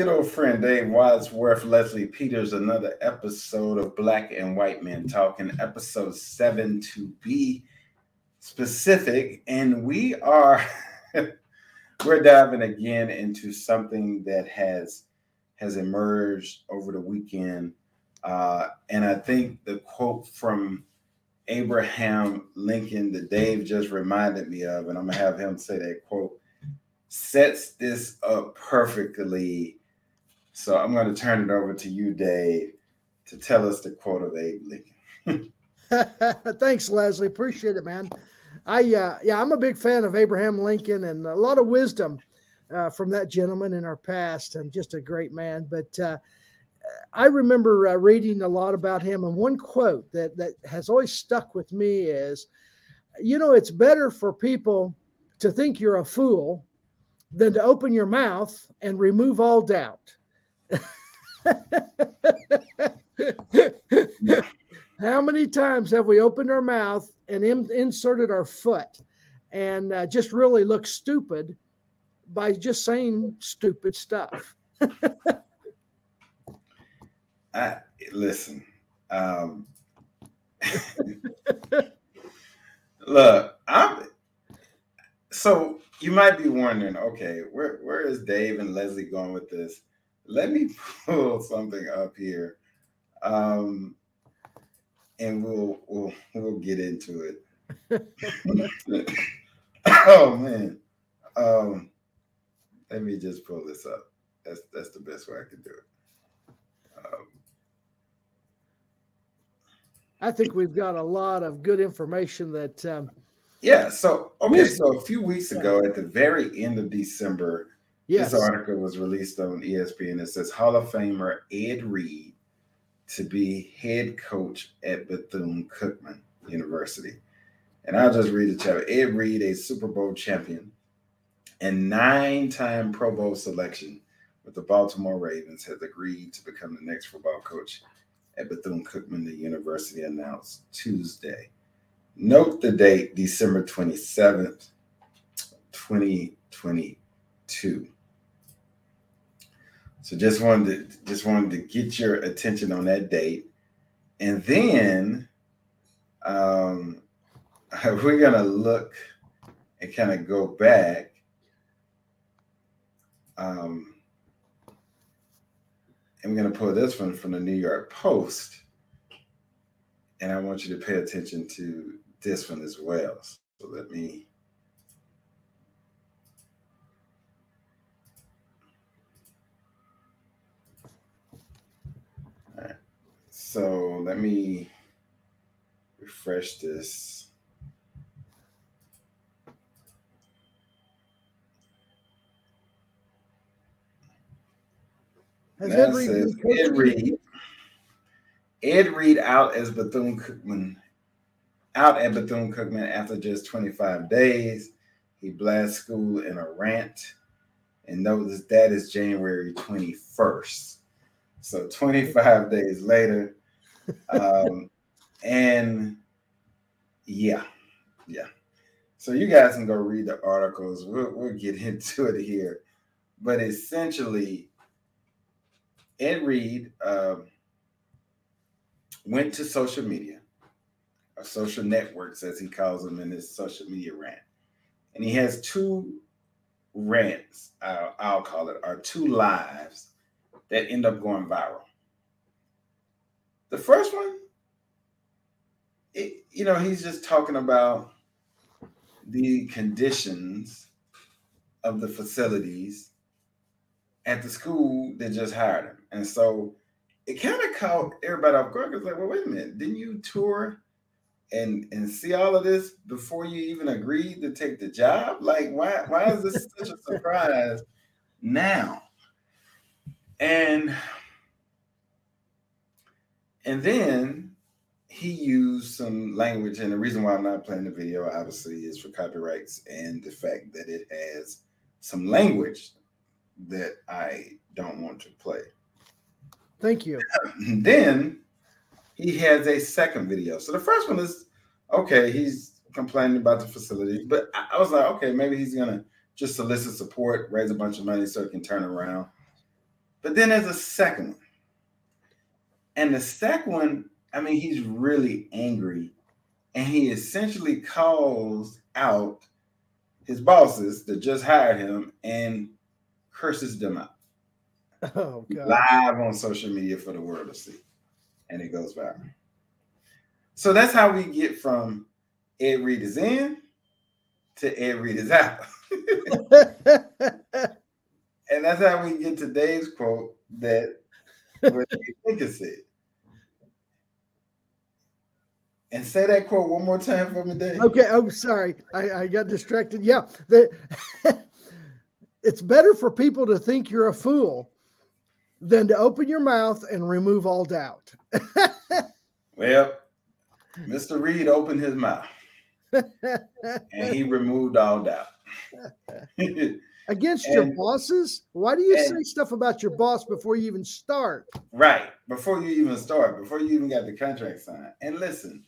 Good old friend Dave Wadsworth, Leslie Peters, another episode of Black and White Men Talking, episode seven to be specific. And we are we're diving again into something that has has emerged over the weekend. Uh, and I think the quote from Abraham Lincoln that Dave just reminded me of, and I'm gonna have him say that quote sets this up perfectly. So I'm going to turn it over to you, Dave, to tell us the quote of Abe Lincoln. Thanks, Leslie. Appreciate it, man. I uh, yeah, I'm a big fan of Abraham Lincoln and a lot of wisdom uh, from that gentleman in our past, and just a great man. But uh, I remember uh, reading a lot about him, and one quote that that has always stuck with me is, "You know, it's better for people to think you're a fool than to open your mouth and remove all doubt. How many times have we opened our mouth and in, inserted our foot and uh, just really look stupid by just saying stupid stuff? I listen. Um, look, I'm so you might be wondering, okay, where where is Dave and Leslie going with this? Let me pull something up here, um, and we'll we'll we'll get into it. oh man, um, let me just pull this up. That's that's the best way I can do it. Um, I think we've got a lot of good information that um, yeah. So okay. So a few weeks ago, at the very end of December, yes. this article was released on ESPN. It says Hall of Famer Ed Reed to be head coach at Bethune Cookman University. And I'll just read the chapter. Ed Reed, a Super Bowl champion and nine-time Pro Bowl selection with the Baltimore Ravens, has agreed to become the next football coach at Bethune Cookman, the university announced Tuesday. Note the date, December 27th, 2022. So just wanted to just wanted to get your attention on that date. And then um, we're gonna look and kind of go back. Um, we're gonna pull this one from the New York Post. And I want you to pay attention to this one as well. So let me. So let me refresh this. Has Ed Reed, Ed Reed, Ed Reed out as Bethune Cookman out at Bethune Cookman after just 25 days. He blasts school in a rant. And notice that is January 21st. So 25 days later. Um, and yeah, yeah. So you guys can go read the articles. We'll, we'll get into it here. But essentially, Ed Reed um, went to social media or social networks, as he calls them in his social media rant. And he has two rants, I'll, I'll call it, or two lives that end up going viral. The first one, it, you know, he's just talking about the conditions of the facilities at the school that just hired him. And so it kind of caught everybody off guard. It's like, well, wait a minute, didn't you tour and and see all of this before you even agreed to take the job? Like, why why is this such a surprise now? And and then he used some language, and the reason why I'm not playing the video, obviously, is for copyrights and the fact that it has some language that I don't want to play. Thank you. then he has a second video. So the first one is okay, he's complaining about the facility, but I, was like, okay, maybe he's gonna just solicit support, raise a bunch of money so he can turn around. But then there's a second one. And the second one, I mean, he's really angry. And he essentially calls out his bosses that just hired him and curses them out. Oh, God. Live on social media for the world to see. And it goes viral. So that's how we get from Ed Reed is in to Ed Reed is out. and that's how we get to Dave's quote that what you think it said. And say that quote one more time for me, Dave. okay. Oh, sorry. I, I got distracted. Yeah. The, it's better for people to think you're a fool than to open your mouth and remove all doubt. Well, Mr. Reed opened his mouth and he removed all doubt. Against your bosses? Why do you and- say stuff about your boss before you even start? right. Before you even start, before you even got the contract signed. And listen,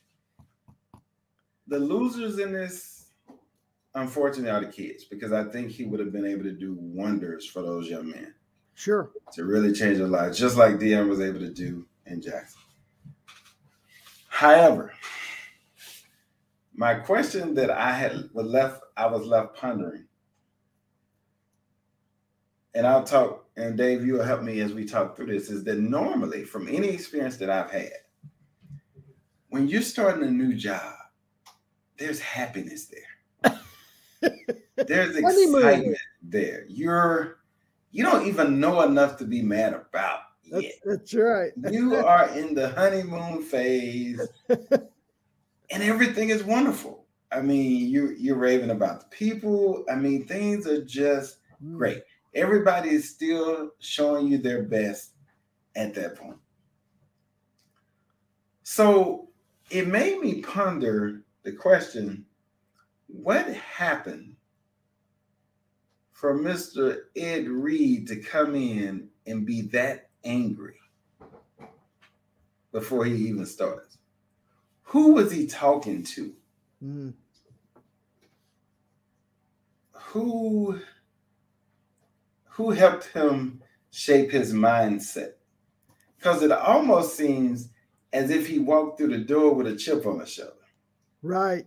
the losers in this, unfortunately, are the kids because I think he would have been able to do wonders for those young men. Sure. to really change their lives, just like Deion was able to do in Jackson. However, my question that I had was left, I was left pondering, and I'll talk, and Dave, you'll help me as we talk through this, is that normally, from any experience that I've had, when you're starting a new job, there's happiness there. there's excitement there. You're you don't even know enough to be mad about That's, yet. that's right. You are in the honeymoon phase, and everything is wonderful. I mean, you you're raving about the people. I mean, things are just mm. great. Everybody is still showing you their best at that point. So it made me ponder the question what happened for Mr. Ed Reed to come in and be that angry before he even starts? Who was he talking to? Mm. Who who helped him shape his mindset? Because it almost seems as if he walked through the door with a chip on his shoulder. Right.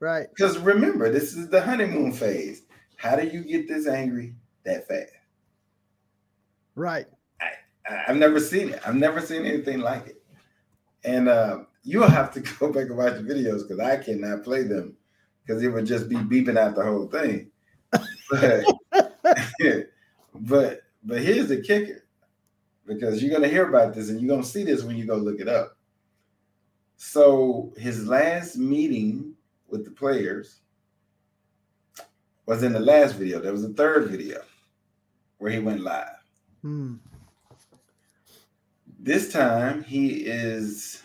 Right. Because remember, this is the honeymoon phase. How do you get this angry that fast? Right. I- I've never seen it. I've never seen anything like it. And uh, you'll have to go back and watch the videos because I cannot play them because it would just be beeping out the whole thing. But but but here's the kicker because you're gonna hear about this and you're gonna see this when you go look it up. So his last meeting with the players was in the last video. There was a third video where he went live. Mm. This time he is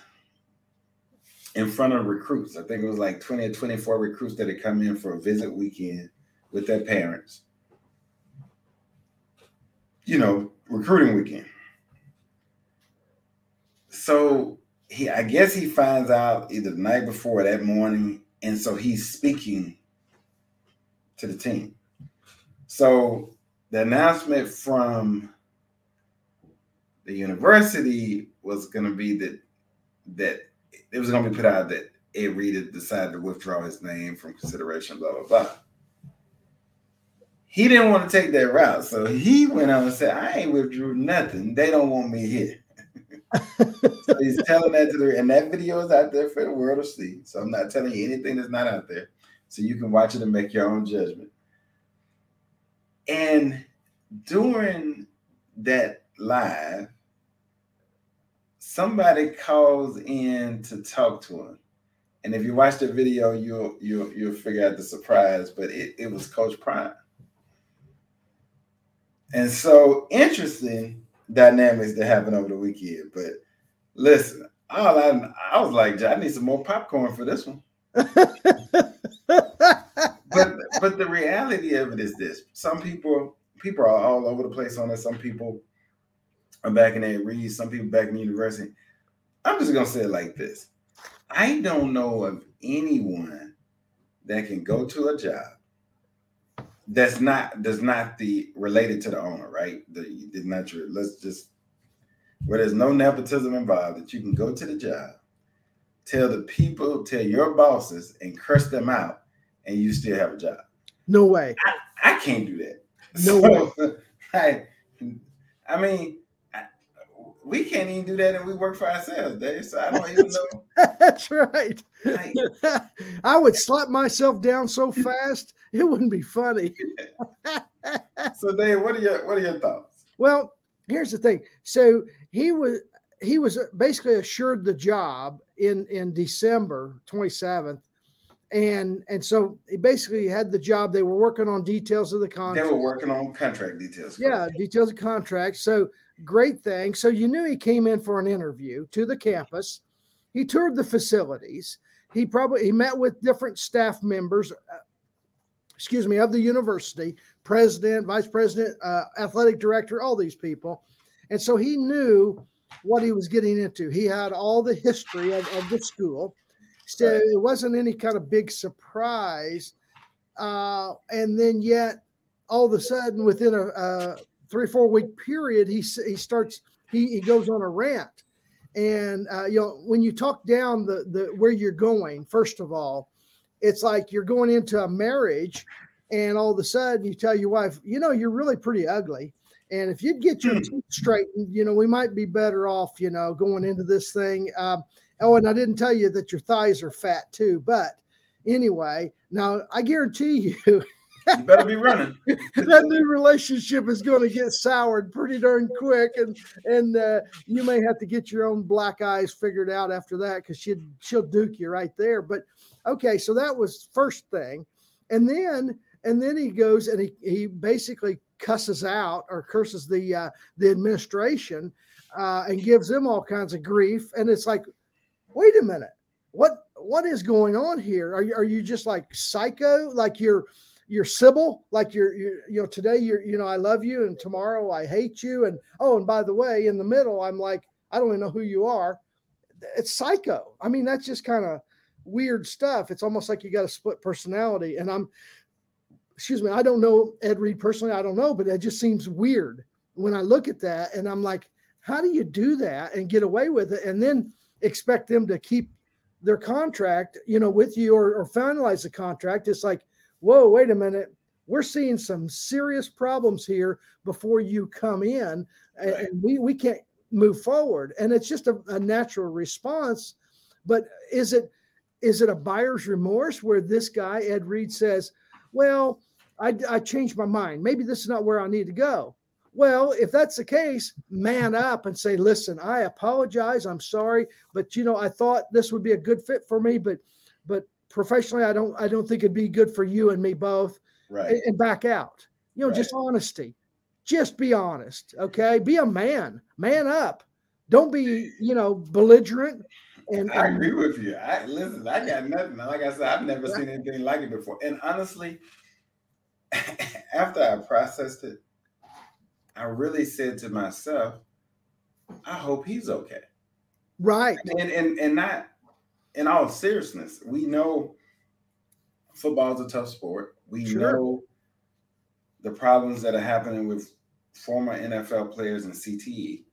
in front of recruits. I think it was like 20 or 24 recruits that had come in for a visit weekend with their parents. You know, recruiting weekend. So he I guess he finds out either the night before or that morning, and so he's speaking to the team. So the announcement from the university was going to be that that it was going to be put out that Ed Reed had decided to withdraw his name from consideration, blah blah blah. He didn't want to take that route, so he went on and said, "I ain't withdrew nothing. They don't want me here." So he's telling that to the and that video is out there for the world to see. So I'm not telling you anything that's not out there, so you can watch it and make your own judgment. And during that live, somebody calls in to talk to him. And if you watch the video, you'll you'll you'll figure out the surprise, but it, it was Coach Prime. And so interesting dynamics that happened over the weekend. But listen, all I I was like, I need some more popcorn for this one. But but the reality of it is this: some people people are all over the place on it. Some people are back in their Reed, some people back in university. I'm just gonna say it like this: I don't know of anyone that can go to a job, that's not that's not the related to the owner, right? The did not your let's just where there's no nepotism involved, that you can go to the job, tell the people, tell your bosses, and curse them out, and you still have a job. No way. I, I can't do that. No so, way. I, I mean, we can't even do that and we work for ourselves, Dave. So I don't even know. That's right. Like, I would slap myself down so fast it wouldn't be funny. so Dave, what are your what are your thoughts? Well, here's the thing. So he was he was basically assured the job in in December 27th. And and so he basically had the job. They were working on details of the contract. They were working on contract details. Yeah, details of contract. So great thing. So you knew he came in for an interview to the campus. He toured the facilities. He probably he met with different staff members, uh, excuse me, of the university, president, vice president, uh, athletic director, all these people, and so he knew what he was getting into. He had all the history of, of the school, so right. it wasn't any kind of big surprise. Uh, and then yet, all of a sudden, within a, a three four week period, he he starts he he goes on a rant, and uh, you know when you talk down the the where you're going, first of all, it's like you're going into a marriage, and all of a sudden you tell your wife, you know, you're really pretty ugly. And if you'd get your hmm. teeth straightened, you know, we might be better off, you know, going into this thing. Um, oh, and I didn't tell you that your thighs are fat too. But anyway, now I guarantee you, you better be running. that new relationship is going to get soured pretty darn quick, and and uh, you may have to get your own black eyes figured out after that because she she'll duke you right there. But okay, so that was first thing, and then and then he goes and he he basically cusses out or curses the uh, the administration uh, and gives them all kinds of grief, and it's like, wait a minute, what what is going on here? Are you are you just like psycho? Like you're you're Sybil, like you're, you're, you know, today you're, you know, I love you, and tomorrow I hate you, and oh, and by the way, in the middle, I'm like, I don't even know who you are. It's psycho. I mean, that's just kind of weird stuff. It's almost like you got a split personality, and I'm, excuse me, I don't know Ed Reed personally, I don't know, but it just seems weird when I look at that, and I'm like, how do you do that and get away with it, and then expect them to keep their contract, you know, with you or, or finalize the contract? It's like whoa, wait a minute. We're seeing some serious problems here before you come in, and, right. and we, we can't move forward. And it's just a, a natural response. But is it is it a buyer's remorse where this guy, Ed Reed, says, Well, I, I changed my mind. Maybe this is not where I need to go. Well, if that's the case, man up and say, listen, I apologize. I'm sorry, but you know, I thought this would be a good fit for me, but but professionally, I don't I don't think it'd be good for you and me both. Right. And, and back out. You know, right. just honesty. Just be honest. Okay. Be a man. Man up. Don't be, you know, belligerent. And, I agree with you. I listen, I got nothing. Like I said, I've never seen anything like it before. And honestly, after I processed it, I really said to myself, I hope he's okay. Right. And and and not in all seriousness, we know football is a tough sport. We sure. know the problems that are happening with former NFL players and CTE.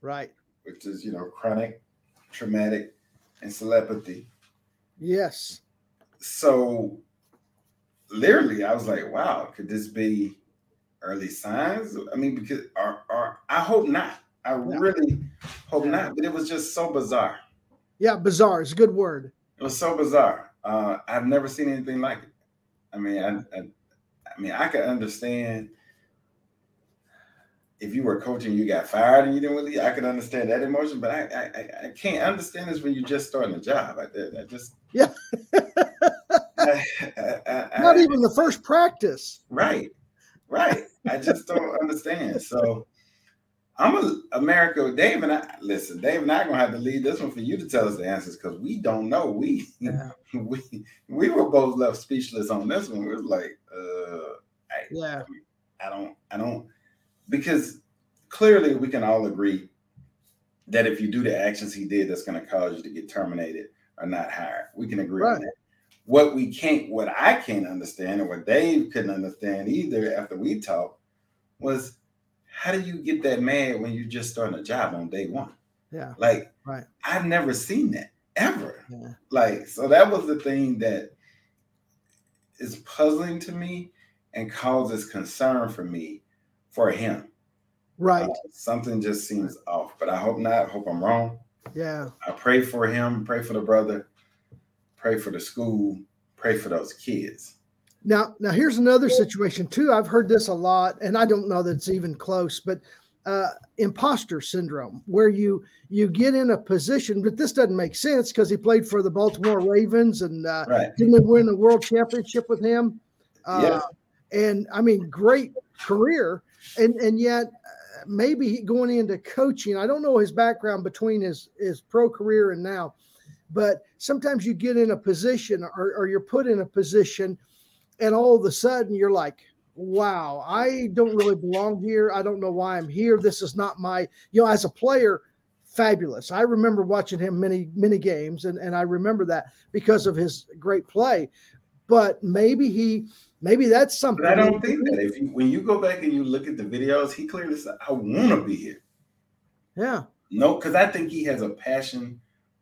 Right. Which is, you know, chronic traumatic encephalopathy. Yes. So literally I was like, wow, could this be early signs? I mean, because or, or I hope not. I really hope not, but it was just so bizarre. Yeah, bizarre is a good word. It was so bizarre. Uh, I've never seen anything like it. I mean, I, I, I mean, I could understand if you were coaching, you got fired and you didn't really. I could understand that emotion, but I, I, I can't understand this when you're just starting a job. I, I just yeah. I, Not even the first practice. Right, right. I just don't understand. So I'm a America. Dave and I listen. Dave and I are gonna have to leave this one for you to tell us the answers because we don't know. We yeah. we we were both left speechless on this one. We are like, uh, I, yeah. I don't, I don't, because clearly we can all agree that if you do the actions he did, that's going to cause you to get terminated or not hired. We can agree right. on that. what we can't, what I can't understand, and what Dave couldn't understand either after we talked, was how do you get that mad when you're just starting a job on day one? Yeah. Like, right. I've never seen that ever. Yeah. Like, so that was the thing that is puzzling to me and causes concern for me for him. Right. Uh, something just seems off, but I hope not. Hope I'm wrong. Yeah. I pray for him, pray for the brother, pray for the school, pray for those kids. Now, now here's another situation too. I've heard this a lot, and I don't know that it's even close, but uh, imposter syndrome, where you you get in a position, but this doesn't make sense because he played for the Baltimore Ravens and uh, right. didn't win the world championship with him. Uh, yeah. And I mean, great career, and and yet maybe going into coaching. I don't know his background between his his pro career and now, but sometimes you get in a position or, or you're put in a position, and all of a sudden you're like, wow, I don't really belong here. I don't know why I'm here. This is not my, you know, as a player, fabulous. I remember watching him many, many games, and, and I remember that because of his great play. But maybe he, maybe that's something. But I don't think that if you, when you go back and you look at the videos, he clearly said, I want to be here. Yeah. No, because I think he has a passion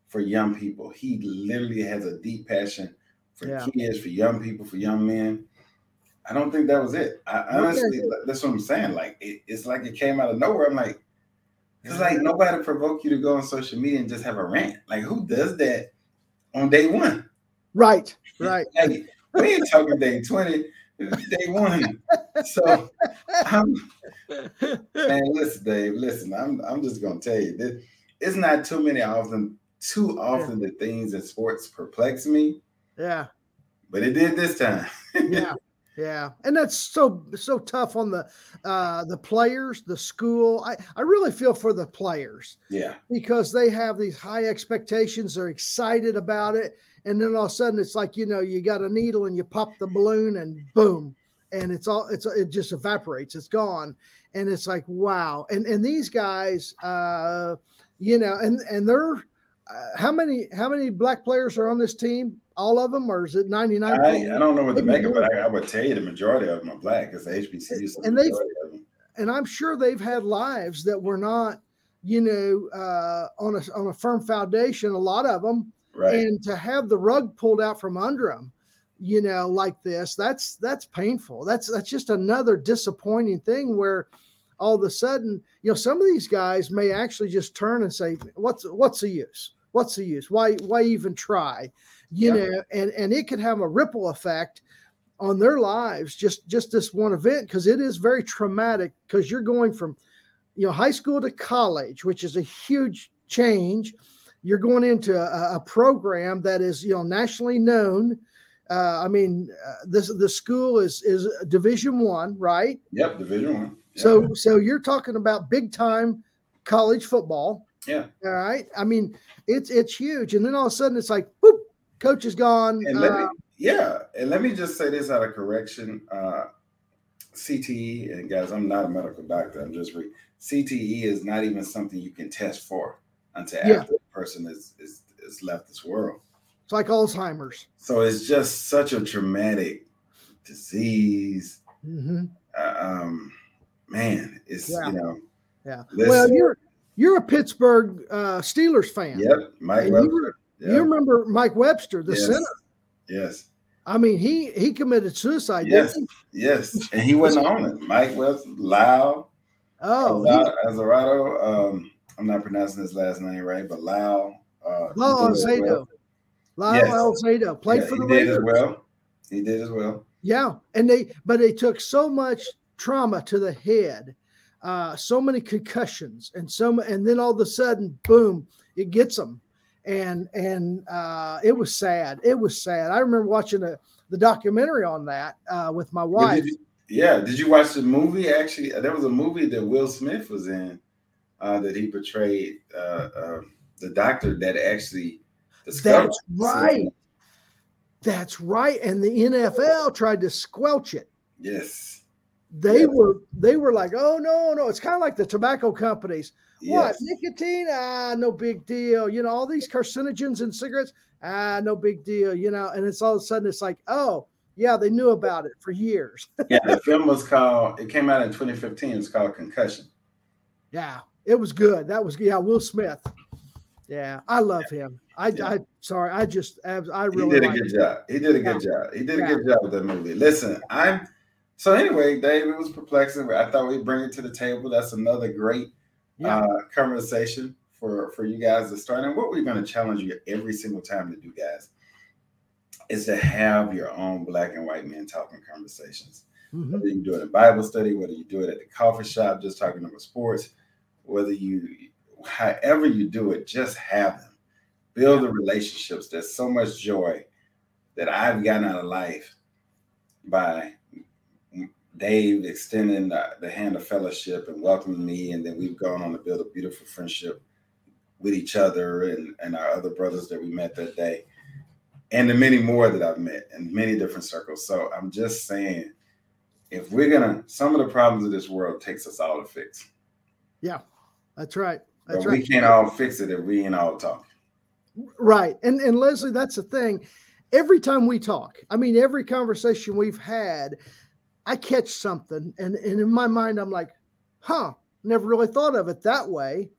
for young people. He literally has a deep passion for yeah. kids, for young people, for young men. I don't think that was it. I honestly, okay. that's what I'm saying. Like it, it's like it came out of nowhere. I'm like, it's like nobody provoked you to go on social media and just have a rant. Like who does that on day one? Right, right. Hey, we ain't talking day 20, day one. So I'm man, listen, Dave, listen, I'm I'm just gonna tell you this it's not too many often, too often yeah. the things in sports perplex me. Yeah. But it did this time. yeah. Yeah, and that's so so tough on the uh, the players, the school. I I really feel for the players. Yeah, because they have these high expectations. They're excited about it, and then all of a sudden it's like you know you got a needle and you pop the balloon and boom, and it's all it's it just evaporates. It's gone, and it's like wow. And and these guys, uh, you know, and and they're uh, how many how many black players are on this team? All of them, or is it ninety nine? I, I, don't know what to make of, but I, I, would tell you the majority of them are black because the HBCU. And they and I'm sure they've had lives that were not, you know, uh, on a on a firm foundation. A lot of them, right. and to have the rug pulled out from under them, you know, like this, that's that's painful. That's that's just another disappointing thing where all of a sudden, you know, some of these guys may actually just turn and say, "What's what's the use? What's the use? Why why even try?" You yeah. know, and and it could have a ripple effect on their lives just just this one event because it is very traumatic because you're going from you know high school to college, which is a huge change. You're going into a, a program that is you know nationally known. Uh, I mean, uh, this the school is is Division One, right? Yep, Division One. So so you're talking about big time college football. Yeah. All right. I mean, it's it's huge. And then all of a sudden it's like, boop, coach is gone. And let uh, me, yeah. And let me just say this out of correction. Uh CTE, and guys, I'm not a medical doctor. I'm just re- CTE is not even something you can test for until yeah. after person is, is is left this world. It's like Alzheimer's. So it's just such a traumatic disease. Mm-hmm. Uh, um, man, it's yeah. you know. Yeah. Well, you're you're a Pittsburgh uh, Steelers fan. Yep, Mike Webster. You, yep. you, remember Mike Webster, the yes. center? Yes. I mean, he he committed suicide. Yes, yes, and he wasn't on it. Mike Webster, Lyle. Oh, Azarado. Um, I'm not pronouncing his last name right, but Lyle. Uh, Lyle Alzado. Lyle yes. Alzado played yeah, for the he did as well. He did as well. Yeah, and they but they took so much trauma to the head, uh, so many concussions, and so and then all of a sudden, boom, it gets them, and and uh, it was sad. It was sad. I remember watching a, the documentary on that uh, with my wife. Did you, yeah, did you watch the movie? Actually, there was a movie that Will Smith was in uh, that he portrayed uh, um, the doctor that actually discovered. That's right. That's right. And the NFL tried to squelch it. Yes. they yeah. were they were like, oh no, no, it's kind of like the tobacco companies. What yes. nicotine? Ah, no big deal. You know, all these carcinogens in cigarettes. Ah, no big deal. You know, and it's all of a sudden it's like, oh yeah, they knew about it for years. yeah, the film was called. It came out in 2015. It's called Concussion. Yeah, it was good. That was yeah, Will Smith. Yeah, I love him. I, yeah. I sorry, I just I really he did a good him. job. He did a good yeah. job. He did yeah. a good job with that movie. Listen, I'm so anyway, Dave, it was perplexing. I thought we'd bring it to the table. That's another great uh, conversation for for you guys to start. And what we're going to challenge you every single time to do, guys, is to have your own black and white men talking conversations. Mm-hmm. Whether you do it in Bible study, whether you do it at the coffee shop, just talking about sports, whether you, however you do it, just have them. Build the relationships. There's so much joy that I've gotten out of life by Dave extending the, the, hand of fellowship and welcoming me, and then we've gone on to build a beautiful friendship with each other and, and our other brothers that we met that day, and the many more that I've met in many different circles. So I'm just saying, if we're gonna, some of the problems of this world takes us all to fix. Yeah, that's right. That's but right. We can't all fix it if we ain't all talking. Right, and and Leslie, that's the thing. Every time we talk, I mean, every conversation we've had I catch something, and, and in my mind, I'm like, huh, never really thought of it that way.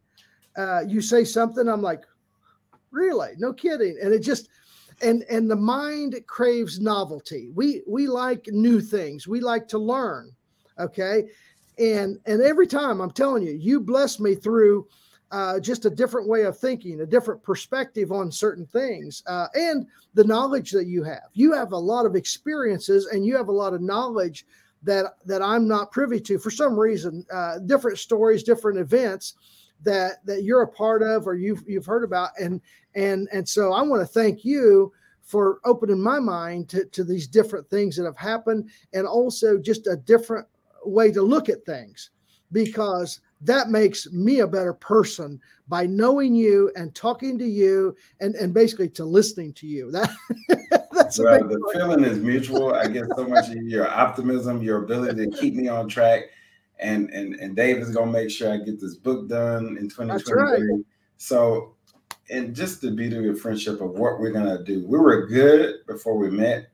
Uh, you say something, I'm like, really? No kidding. And it just, and and the mind craves novelty. We we like new things. We like to learn. Okay. And and every time I'm telling you, you bless me through uh, just a different way of thinking, a different perspective on certain things, uh, and the knowledge that you have. You have a lot of experiences, and you have a lot of knowledge that that I'm not privy to for some reason. Uh, different stories, different events that that you're a part of or you've you've heard about, and and and so I want to thank you for opening my mind to, to these different things that have happened, and also just a different way to look at things because that makes me a better person by knowing you and talking to you and, and basically to listening to you. That that's well, the part. feeling is mutual. I get so much of your optimism, your ability to keep me on track. And and and Dave is gonna make sure I get this book done in 2023. Right. So and just the beauty of friendship of what we're gonna do. We were good before we met.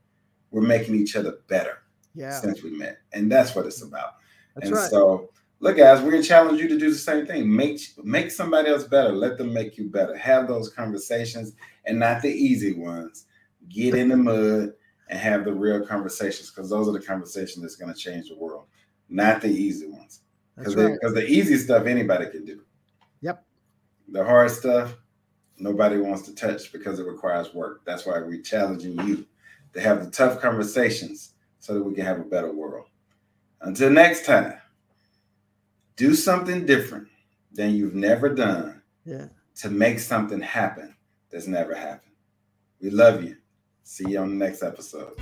We're making each other better yeah. since we met. And that's what it's about. That's and right. so look, guys, we're going to challenge you to do the same thing. Make make somebody else better. Let them make you better. Have those conversations and not the easy ones. Get in the mud and have the real conversations because those are the conversations that's going to change the world, not the easy ones. Because right. the easy stuff anybody can do. Yep. The hard stuff nobody wants to touch because it requires work. That's why we're challenging you to have the tough conversations so that we can have a better world. Until next time do something different than you've never done yeah. to make something happen that's never happened. We love you. See you on the next episode.